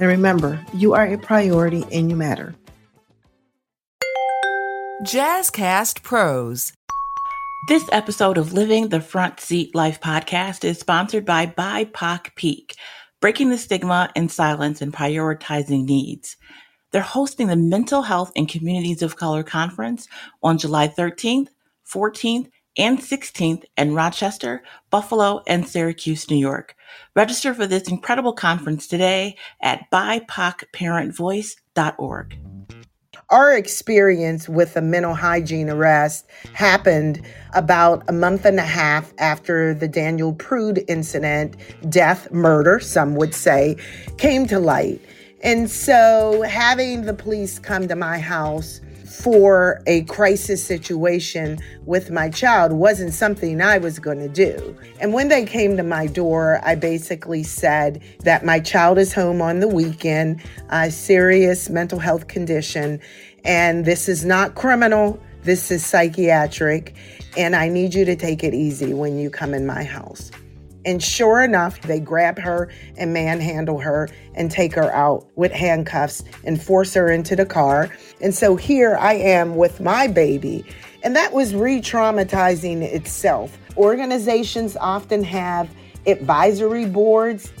And remember, you are a priority and you matter. Jazzcast Pros. This episode of Living the Front Seat Life podcast is sponsored by BIPOC Peak, breaking the stigma and silence and prioritizing needs. They're hosting the Mental Health and Communities of Color Conference on July 13th, 14th, and 16th in Rochester, Buffalo, and Syracuse, New York. Register for this incredible conference today at BIPOCParentVoice.org. Our experience with a mental hygiene arrest happened about a month and a half after the Daniel Prude incident, death, murder, some would say, came to light. And so having the police come to my house for a crisis situation with my child wasn't something I was going to do. And when they came to my door, I basically said that my child is home on the weekend, a serious mental health condition, and this is not criminal, this is psychiatric, and I need you to take it easy when you come in my house. And sure enough, they grab her and manhandle her and take her out with handcuffs and force her into the car. And so here I am with my baby. And that was re traumatizing itself. Organizations often have advisory boards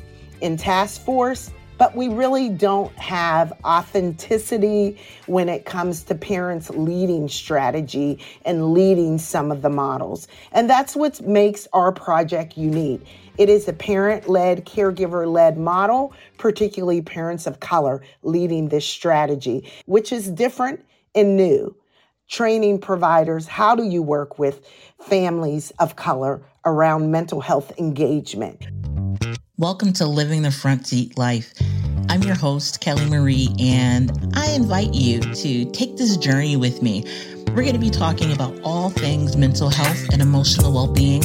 and task force but we really don't have authenticity when it comes to parents leading strategy and leading some of the models. And that's what makes our project unique. It is a parent led, caregiver led model, particularly parents of color leading this strategy, which is different and new. Training providers, how do you work with families of color around mental health engagement? Welcome to Living the Front Seat Life. I'm your host, Kelly Marie, and I invite you to take this journey with me. We're going to be talking about all things mental health and emotional well-being.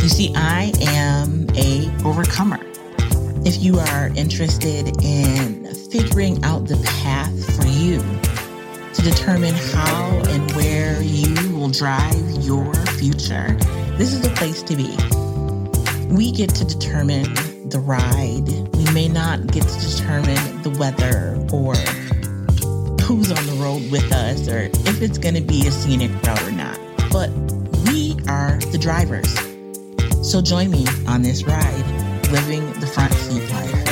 You see, I am a overcomer. If you are interested in figuring out the path for you to determine how and where you will drive your future, this is the place to be. We get to determine the ride. We may not get to determine the weather or who's on the road with us or if it's going to be a scenic route or not. But we are the drivers. So join me on this ride, living the front seat life.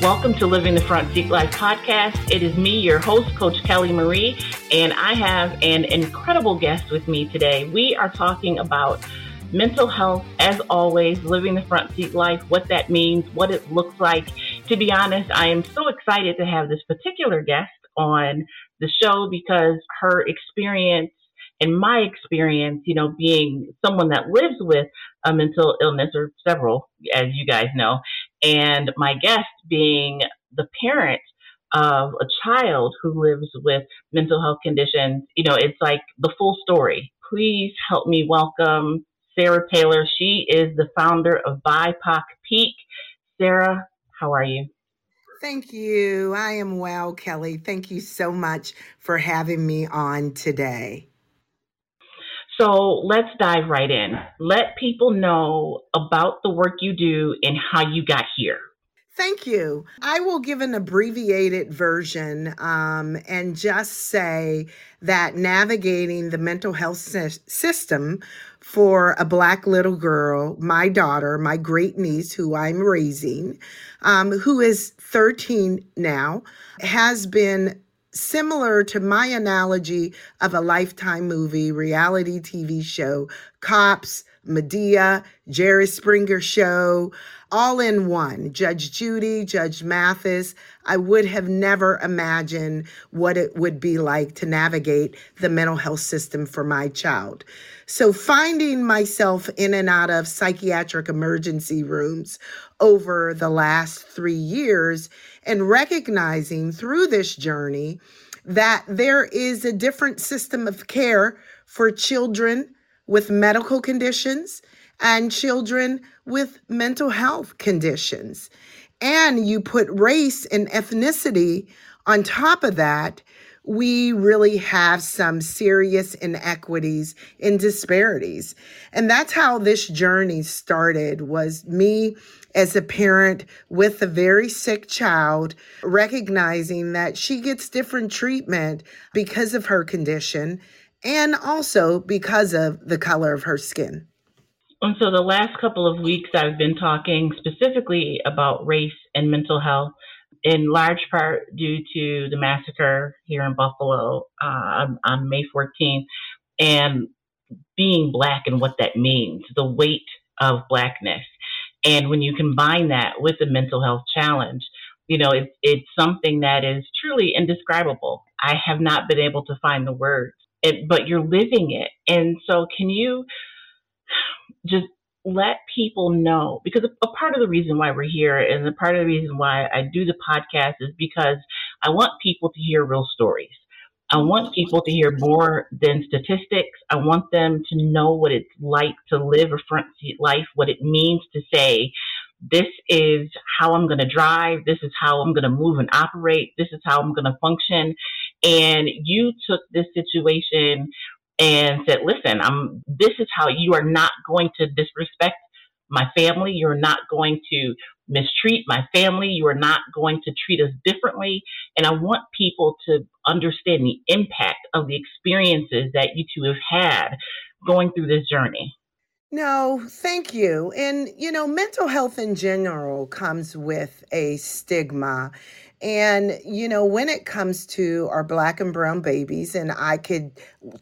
Welcome to Living the Front Seat Life podcast. It is me, your host, Coach Kelly Marie, and I have an incredible guest with me today. We are talking about mental health, as always, living the front seat life, what that means, what it looks like. To be honest, I am so excited to have this particular guest on the show because her experience and my experience, you know, being someone that lives with a mental illness or several, as you guys know, and my guest being the parent of a child who lives with mental health conditions, you know, it's like the full story. Please help me welcome Sara Taylor. She is the founder of BIPOC Peak. Sara, how are you? Thank you. I am well, Kelly. Thank you so much for having me on today. So let's dive right in. Let people know about the work you do and how you got here. Thank you. I will give an abbreviated version um, and just say that navigating the mental health system for a Black little girl, my daughter, my great niece, who I'm raising, um, who is 13 now, has been similar to my analogy of a lifetime movie, reality TV show, Cops, Madea, Jerry Springer Show, all in one. Judge Judy, Judge Mathis. I would have never imagined what it would be like to navigate the mental health system for my child. So, finding myself in and out of psychiatric emergency rooms over the last three years and recognizing through this journey that there is a different system of care for children with medical conditions and children with mental health conditions. And you put race and ethnicity on top of that, we really have some serious inequities and disparities. And that's how this journey started was me as a parent with a very sick child, recognizing that she gets different treatment because of her condition and also because of the color of her skin. And so the last couple of weeks, I've been talking specifically about race and mental health, in large part due to the massacre here in Buffalo uh, on May 14th and being Black and what that means, the weight of Blackness. And when you combine that with the mental health challenge, you know, it's, it's something that is truly indescribable. I have not been able to find the words, it, but you're living it. And so, can you just let people know because a, part of the reason why we're here and a part of the reason why I do the podcast is because I want people to hear real stories. I want people to hear more than statistics. I want them to know what it's like to live a front seat life, what it means to say, this is how I'm going to drive. This is how I'm going to move and operate. This is how I'm going to function. And you took this situation and said, listen, I'm, this is how you are not going to disrespect my family. You're not going to mistreat my family. You are not going to treat us differently. And I want people to understand the impact of the experiences that you two have had going through this journey. No, thank you. And, you know, mental health in general comes with a stigma. And, you know, when it comes to our black and brown babies, and I could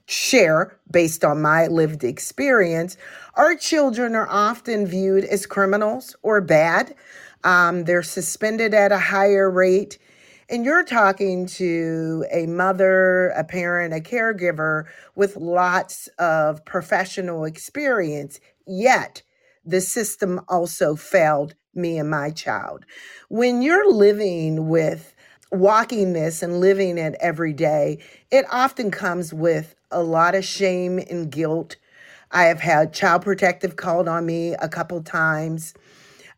share based on my lived experience, our children are often viewed as criminals or bad. Um, they're suspended at a higher rate. And you're talking to a mother, a parent, a caregiver with lots of professional experience, yet the system also failed me and my child. When you're living with walking this and living it every day, it often comes with a lot of shame and guilt. I have had child protective called on me a couple times.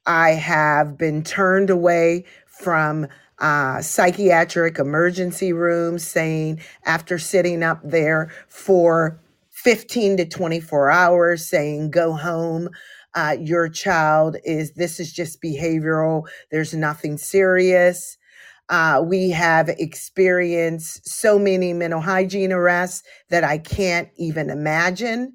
I have been turned away from uh, psychiatric emergency rooms saying after sitting up there for 15 to 24 hours saying go home. Uh, your child is this is just behavioral. There's nothing serious. Uh, we have experienced so many mental hygiene arrests that i can't even imagine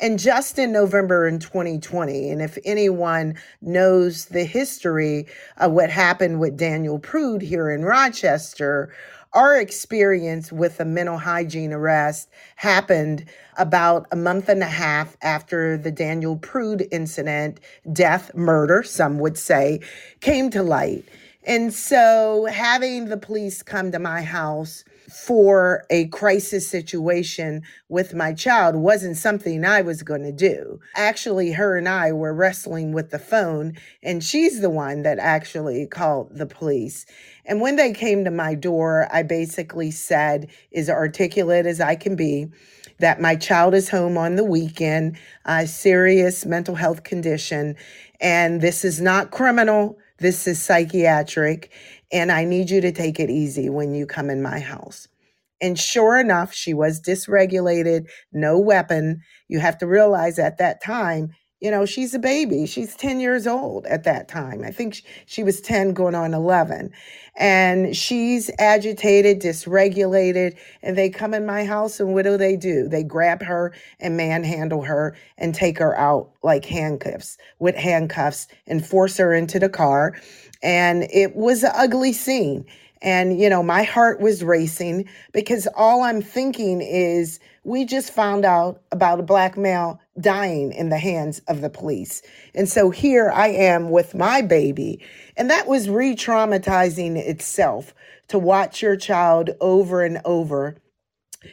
and just in November in 2020, and if anyone knows the history of what happened with Daniel Prude here in Rochester, our experience with a mental hygiene arrest happened about a month and a half after the Daniel Prude incident, death, murder, some would say, came to light. And so having the police come to my house for a crisis situation with my child wasn't something I was going to do. Actually, her and I were wrestling with the phone, and she's the one that actually called the police. And when they came to my door, I basically said, as articulate as I can be, that my child is home on the weekend, a serious mental health condition, and this is not criminal. This is psychiatric, and I need you to take it easy when you come in my house. And sure enough, she was dysregulated, no weapon. You have to realize at that time, you know, she's a baby. She's 10 years old at that time. I think she was 10 going on 11. And she's agitated, dysregulated. And they come in my house, and what do they do? They grab her and manhandle her and take her out like handcuffs, with handcuffs, and force her into the car. And it was an ugly scene. And, you know, my heart was racing because all I'm thinking is we just found out about a black male dying in the hands of the police. And so here I am with my baby. And that was re traumatizing itself to watch your child over and over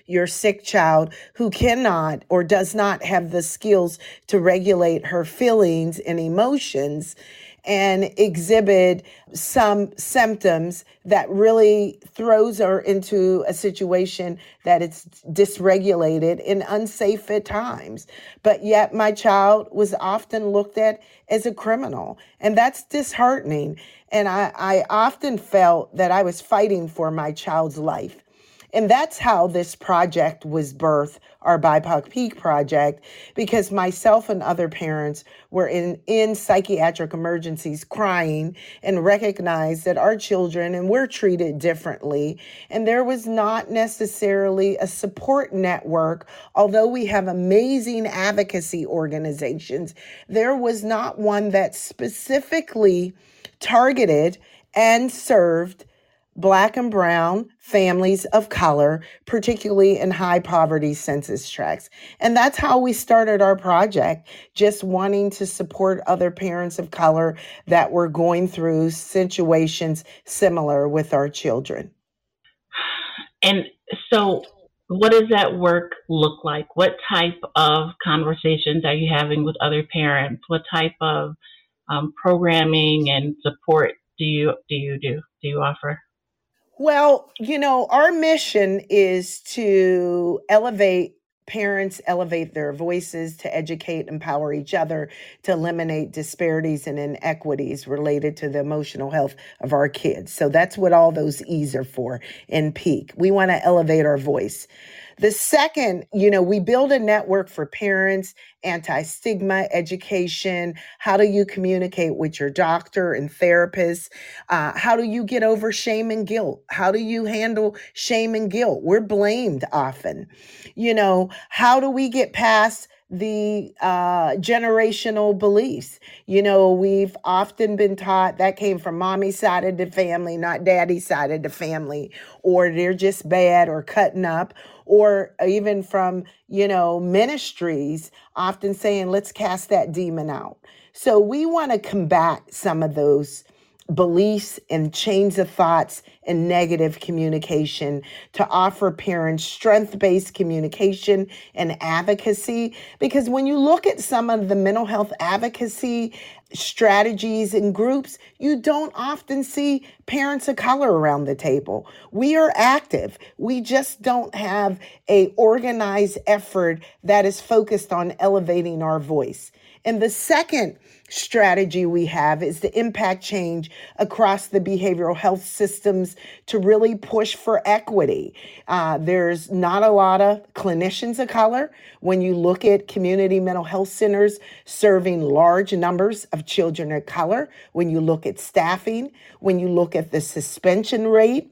your sick child who cannot or does not have the skills to regulate her feelings and emotions and exhibit some symptoms that really throws her into a situation that it's dysregulated and unsafe at times. But yet my child was often looked at as a criminal. And that's disheartening. And I, I often felt that I was fighting for my child's life. And that's how this project was birthed, our BIPOC Peak project, because myself and other parents were in, in psychiatric emergencies crying and recognized that our children and we're treated differently. And there was not necessarily a support network, although we have amazing advocacy organizations, there was not one that specifically targeted and served Black and Brown families of color, particularly in high poverty census tracts. And that's how we started our project, just wanting to support other parents of color that were going through situations similar with our children. And so, what does that work look like? What type of conversations are you having with other parents? What type of um, programming and support do you do you do do you offer? Well, you know, our mission is to elevate parents, elevate their voices, to educate, empower each other, to eliminate disparities and inequities related to the emotional health of our kids. So that's what all those E's are for in peak. We want to elevate our voice. The second, you know, we build a network for parents, anti stigma education. How do you communicate with your doctor and therapist? Uh, how do you get over shame and guilt? How do you handle shame and guilt? We're blamed often. You know, how do we get past the uh, generational beliefs. You know, we've often been taught that came from mommy's side of the family, not daddy's side of the family, or they're just bad or cutting up, or even from, you know, ministries often saying, let's cast that demon out. So we want to combat some of those beliefs and chains of thoughts and negative communication to offer parents strength based communication and advocacy. Because when you look at some of the mental health advocacy strategies and groups, you don't often see parents of color around the table. We are active. We just don't have a organized effort that is focused on elevating our voice. And the second strategy we have is to impact change across the behavioral health systems to really push for equity. Uh, there's not a lot of clinicians of color when you look at community mental health centers serving large numbers of children of color, when you look at staffing, when you look at the suspension rate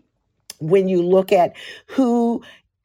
when you look at who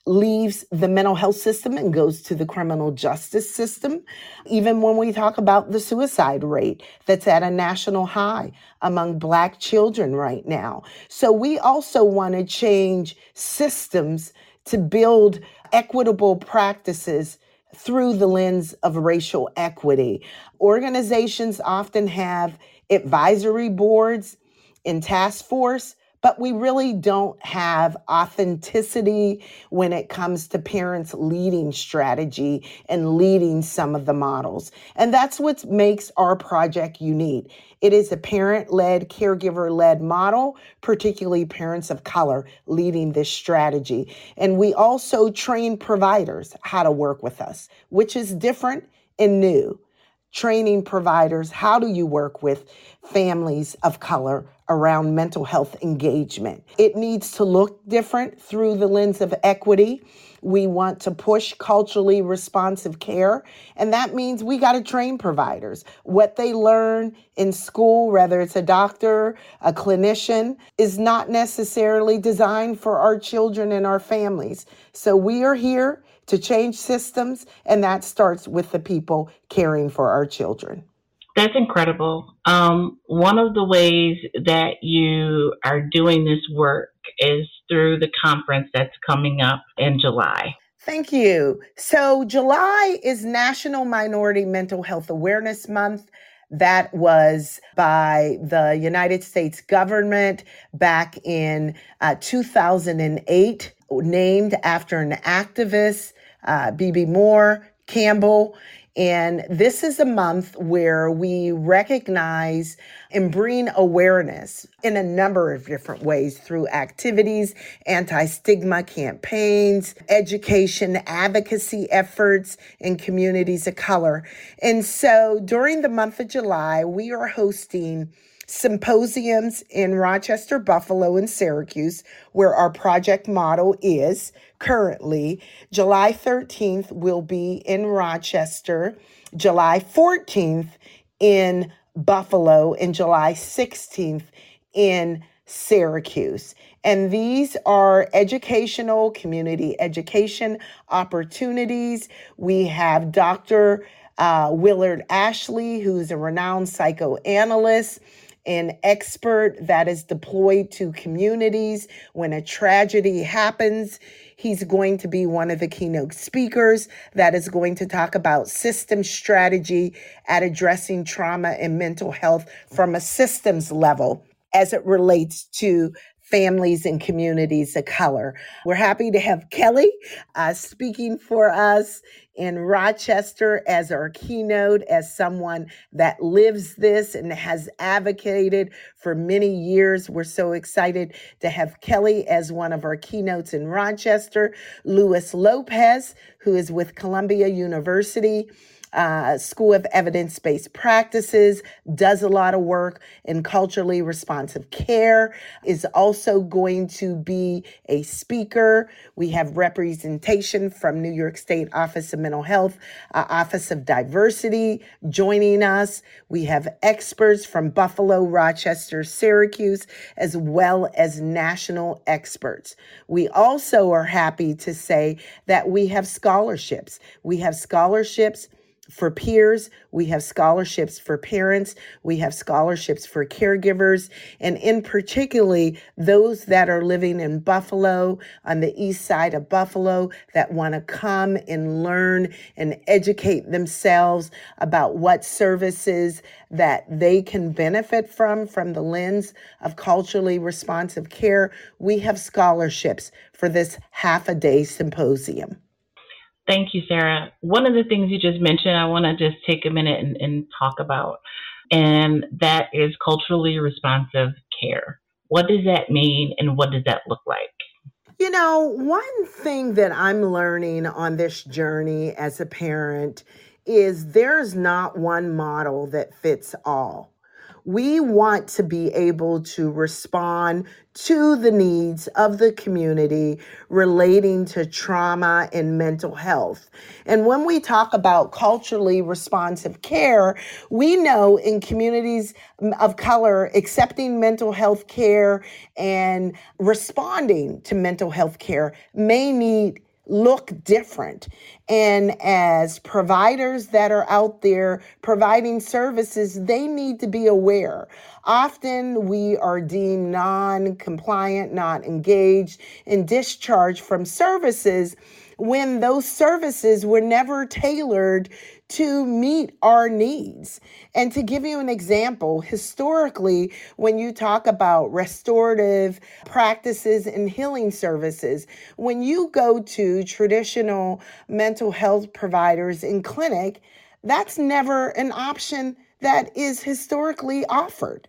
leaves the mental health system and goes to the criminal justice system. Even when we talk about the suicide rate that's at a national high among Black children right now. So we also want to change systems to build equitable practices through the lens of racial equity. Organizations often have advisory boards and task force but we really don't have authenticity when it comes to parents leading strategy and leading some of the models. And that's what makes our project unique. It is a parent led, caregiver led model, particularly parents of color leading this strategy. And we also train providers how to work with us, which is different and new training providers how do you work with families of color around mental health engagement. It needs to look different through the lens of equity. We want to push culturally responsive care, and that means we got to train providers. What they learn in school, whether it's a doctor, a clinician, is not necessarily designed for our children and our families. So we are here to change systems, and that starts with the people caring for our children. That's incredible. Um, one of the ways that you are doing this work is through the conference that's coming up in July. Thank you. So, July is National Minority Mental Health Awareness Month. That was by the United States government back in uh, 2008, named after an activist, uh, Bebe Moore Campbell. And this is a month where we recognize and bring awareness in a number of different ways through activities, anti stigma campaigns, education, advocacy efforts in communities of color. And so during the month of July, we are hosting symposiums in Rochester, Buffalo, and Syracuse, where our project model is currently. July 13th will be in Rochester, July 14th in Buffalo, and July 16th in Syracuse. And these are educational, community education opportunities. We have Dr. Uh, Willard Ashley, who's a renowned psychoanalyst an expert that is deployed to communities when a tragedy happens. He's going to be one of the keynote speakers that is going to talk about system strategy at addressing trauma and mental health from a systems level as it relates to families and communities of color. We're happy to have Kelly uh, speaking for us in Rochester as our keynote, as someone that lives this and has advocated for many years. We're so excited to have Kelly as one of our keynotes in Rochester. Luis Lopez, who is with Columbia University uh, School of Evidence Based Practices, does a lot of work in culturally responsive care, is also going to be a speaker. We have representation from New York State Office of Mental Health, uh, Office of Diversity joining us. We have experts from Buffalo, Rochester, Syracuse, as well as national experts. We also are happy to say that we have scholarships. We have scholarships for peers, we have scholarships for parents, we have scholarships for caregivers, and in particularly those that are living in Buffalo, on the east side of Buffalo, that want to come and learn and educate themselves about what services that they can benefit from from the lens of culturally responsive care. We have scholarships for this half a day symposium. Thank you, Sara. One of the things you just mentioned, I want to just take a minute and, and talk about, and that is culturally responsive care. What does that mean, and what does that look like? You know, one thing that I'm learning on this journey as a parent is there's not one model that fits all we want to be able to respond to the needs of the community relating to trauma and mental health. And when we talk about culturally responsive care, we know in communities of color, accepting mental health care and responding to mental health care may need look different. And as providers that are out there providing services, they need to be aware. Often we are deemed non compliant, not engaged, and discharged from services when those services were never tailored to meet our needs. And to give you an example, historically, when you talk about restorative practices and healing services, when you go to traditional mental health providers in clinic, that's never an option that is historically offered.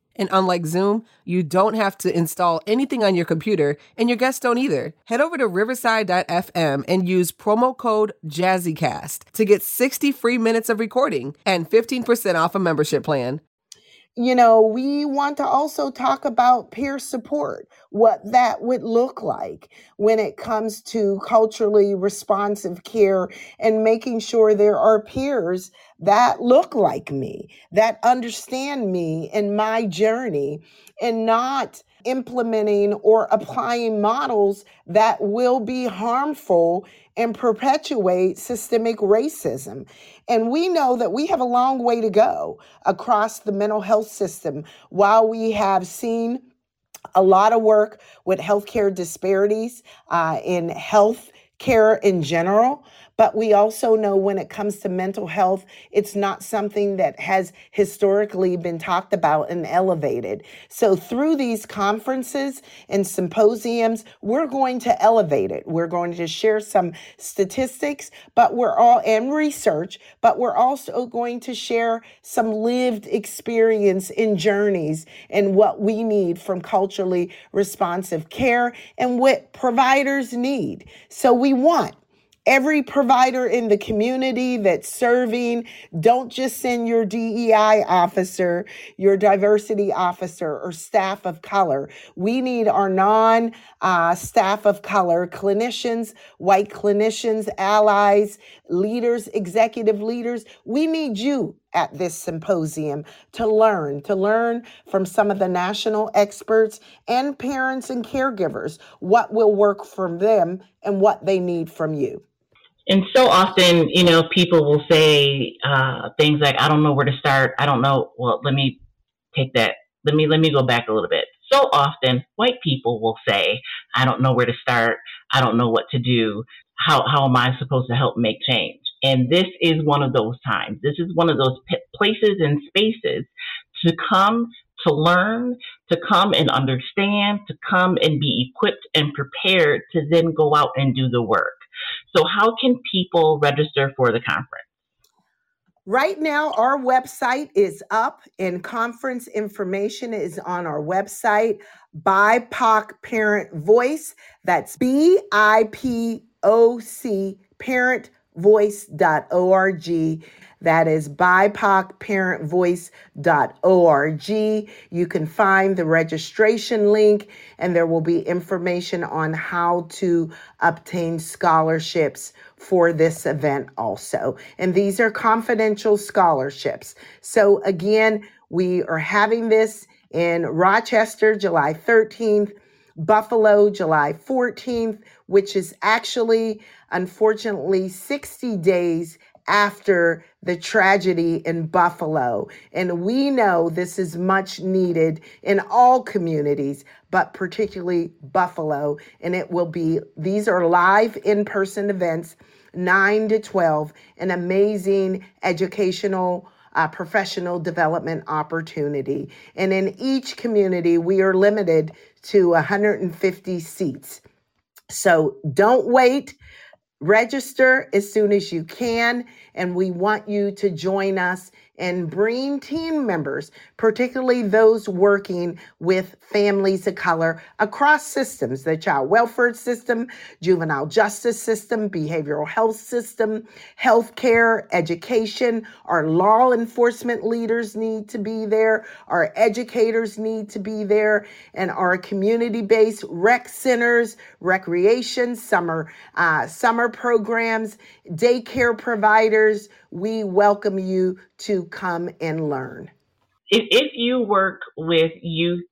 And unlike Zoom, you don't have to install anything on your computer, and your guests don't either. Head over to riverside.fm and use promo code JazzyCast to get 60 free minutes of recording and 15% off a membership plan. You know, we want to also talk about peer support, what that would look like when it comes to culturally responsive care and making sure there are peers that look like me, that understand me and my journey, and not implementing or applying models that will be harmful and perpetuate systemic racism. And we know that we have a long way to go across the mental health system. While we have seen a lot of work with healthcare disparities uh, in health care in general, but we also know when it comes to mental health, it's not something that has historically been talked about and elevated. So through these conferences and symposiums, we're going to elevate it. We're going to share some statistics, but we're all and research, but we're also going to share some lived experience in journeys and what we need from culturally responsive care and what providers need. So we want every provider in the community that's serving. Don't just send your DEI officer, your diversity officer, or staff of color. We need our non uh, staff of color, clinicians, white clinicians, allies, leaders, executive leaders. We need you at this symposium to learn, to learn from some of the national experts and parents and caregivers what will work for them and what they need from you. And so often, you know, people will say uh, things like, "I don't know where to start. I don't know." Well, let me take that. Let me let me go back a little bit. So often, white people will say, "I don't know where to start. I don't know what to do. How how am I supposed to help make change?" And this is one of those times. This is one of those places and spaces to come to learn, to come and understand, to come and be equipped and prepared to then go out and do the work. So, how can people register for the conference? Right now, our website is up and conference information is on our website, BIPOC Parent Voice. That's B I P O C Parent voice.org. That is BIPOCparentvoice.org. You can find the registration link, and there will be information on how to obtain scholarships for this event also. And these are confidential scholarships. So, again, we are having this in Rochester, July 13th. Buffalo, July 14th, which is actually, unfortunately, 60 days after the tragedy in Buffalo. And we know this is much needed in all communities, but particularly Buffalo. And it will be, these are live in person events, 9 to 12, an amazing educational. Uh, professional development opportunity. And in each community, we are limited to 150 seats. So don't wait. Register as soon as you can, and we want you to join us and bring team members, particularly those working with families of color across systems the child welfare system, juvenile justice system, behavioral health system, healthcare, education. Our law enforcement leaders need to be there, our educators need to be there, and our community based rec centers, recreation, summer, uh, summer programs, daycare providers we welcome you to come and learn. If, if you work with youth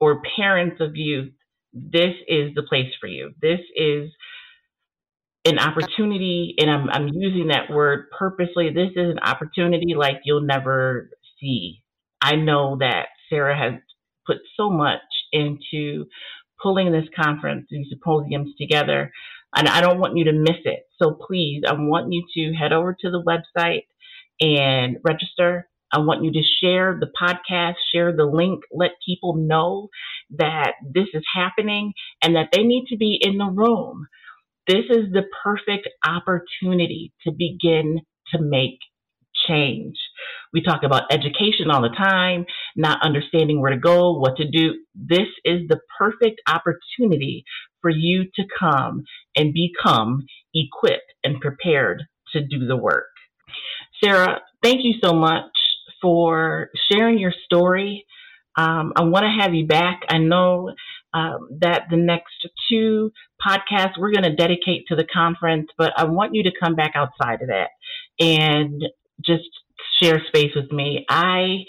or parents of youth, this is the place for you. This is an opportunity, and I'm, I'm using that word purposely. This is an opportunity like you'll never see. I know that Sara has put so much into pulling this conference, these symposiums together and I don't want you to miss it. So please, I want you to head over to the website and register. I want you to share the podcast, share the link, let people know that this is happening and that they need to be in the room. This is the perfect opportunity to begin to make change. We talk about education all the time, not understanding where to go, what to do. This is the perfect opportunity for you to come and become equipped and prepared to do the work. Sara, thank you so much for sharing your story. Um, I want to have you back. I know um, that the next two podcasts we're going to dedicate to the conference, but I want you to come back outside of that and just share space with me. I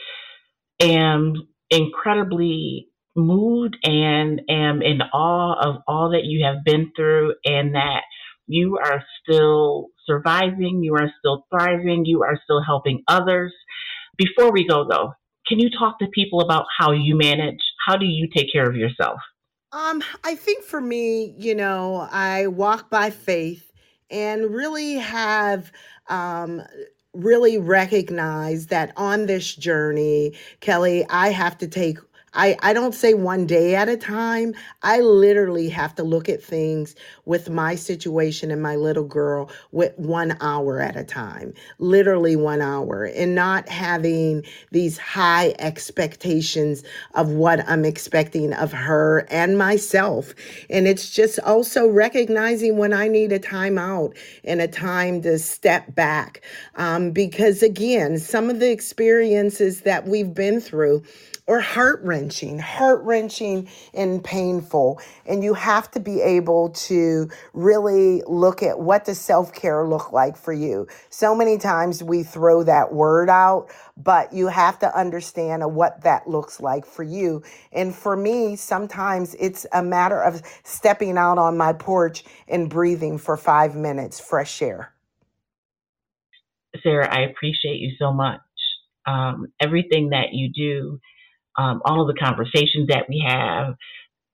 am incredibly moved and am in awe of all that you have been through and that you are still surviving, you are still thriving, you are still helping others. Before we go though, can you talk to people about how you manage? How do you take care of yourself? Um, I think for me, you know, I walk by faith and really have um, really recognize that on this journey, Kelly, I have to take I, I don't say one day at a time. I literally have to look at things with my situation and my little girl with one hour at a time, literally one hour, and not having these high expectations of what I'm expecting of her and myself. And it's just also recognizing when I need a timeout and a time to step back. Um, because again, some of the experiences that we've been through, or heart wrenching, heart wrenching and painful. And you have to be able to really look at what does self care look like for you. So many times we throw that word out, but you have to understand what that looks like for you. And for me, sometimes it's a matter of stepping out on my porch and breathing for five minutes, fresh air. Sara, I appreciate you so much. Um, everything that you do um, all of the conversations that we have,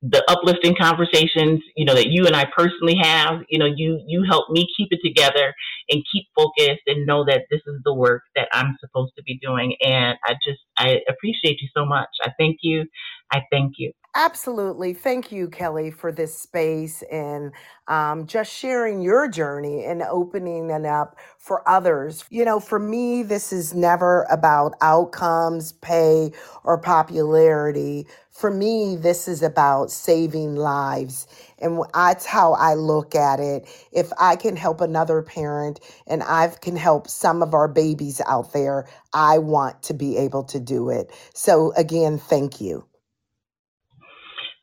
the uplifting conversations, you know, that you and I personally have, you know, you you help me keep it together and keep focused and know that this is the work that I'm supposed to be doing. And I just I appreciate you so much. I thank you. I thank you. Absolutely. Thank you, Kelly, for this space and um, just sharing your journey and opening it up for others. You know, for me, this is never about outcomes, pay, or popularity. For me, this is about saving lives. And that's how I look at it. If I can help another parent and I can help some of our babies out there, I want to be able to do it. So, again, thank you.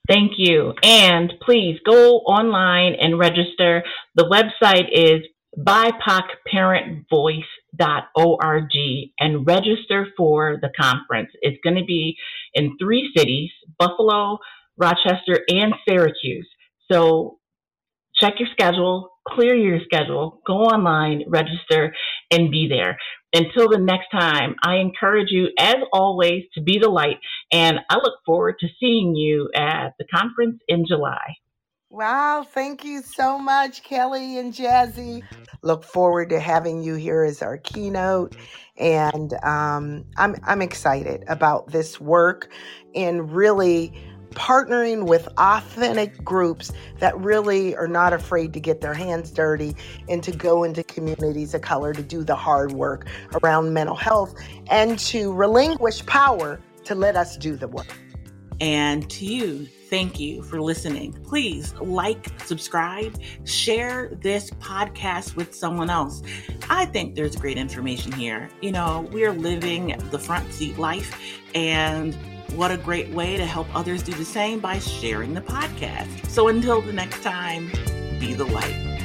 Thank you. And please go online and register. The website is BIPOCparentvoice.org and register for the conference. It's going to be in three cities Buffalo, Rochester, and Syracuse. So check your schedule, clear your schedule, go online, register, and be there. Until the next time, I encourage you, as always, to be the light, and I look forward to seeing you at the conference in July. Wow, thank you so much, Kelly and Jazzy. Look forward to having you here as our keynote. And um, I'm, I'm excited about this work and really partnering with authentic groups that really are not afraid to get their hands dirty and to go into communities of color to do the hard work around mental health and to relinquish power to let us do the work. And to you, thank you for listening. Please like, subscribe, share this podcast with someone else. I think there's great information here. You know, we're living the front seat life and what a great way to help others do the same by sharing the podcast. So until the next time, be the light.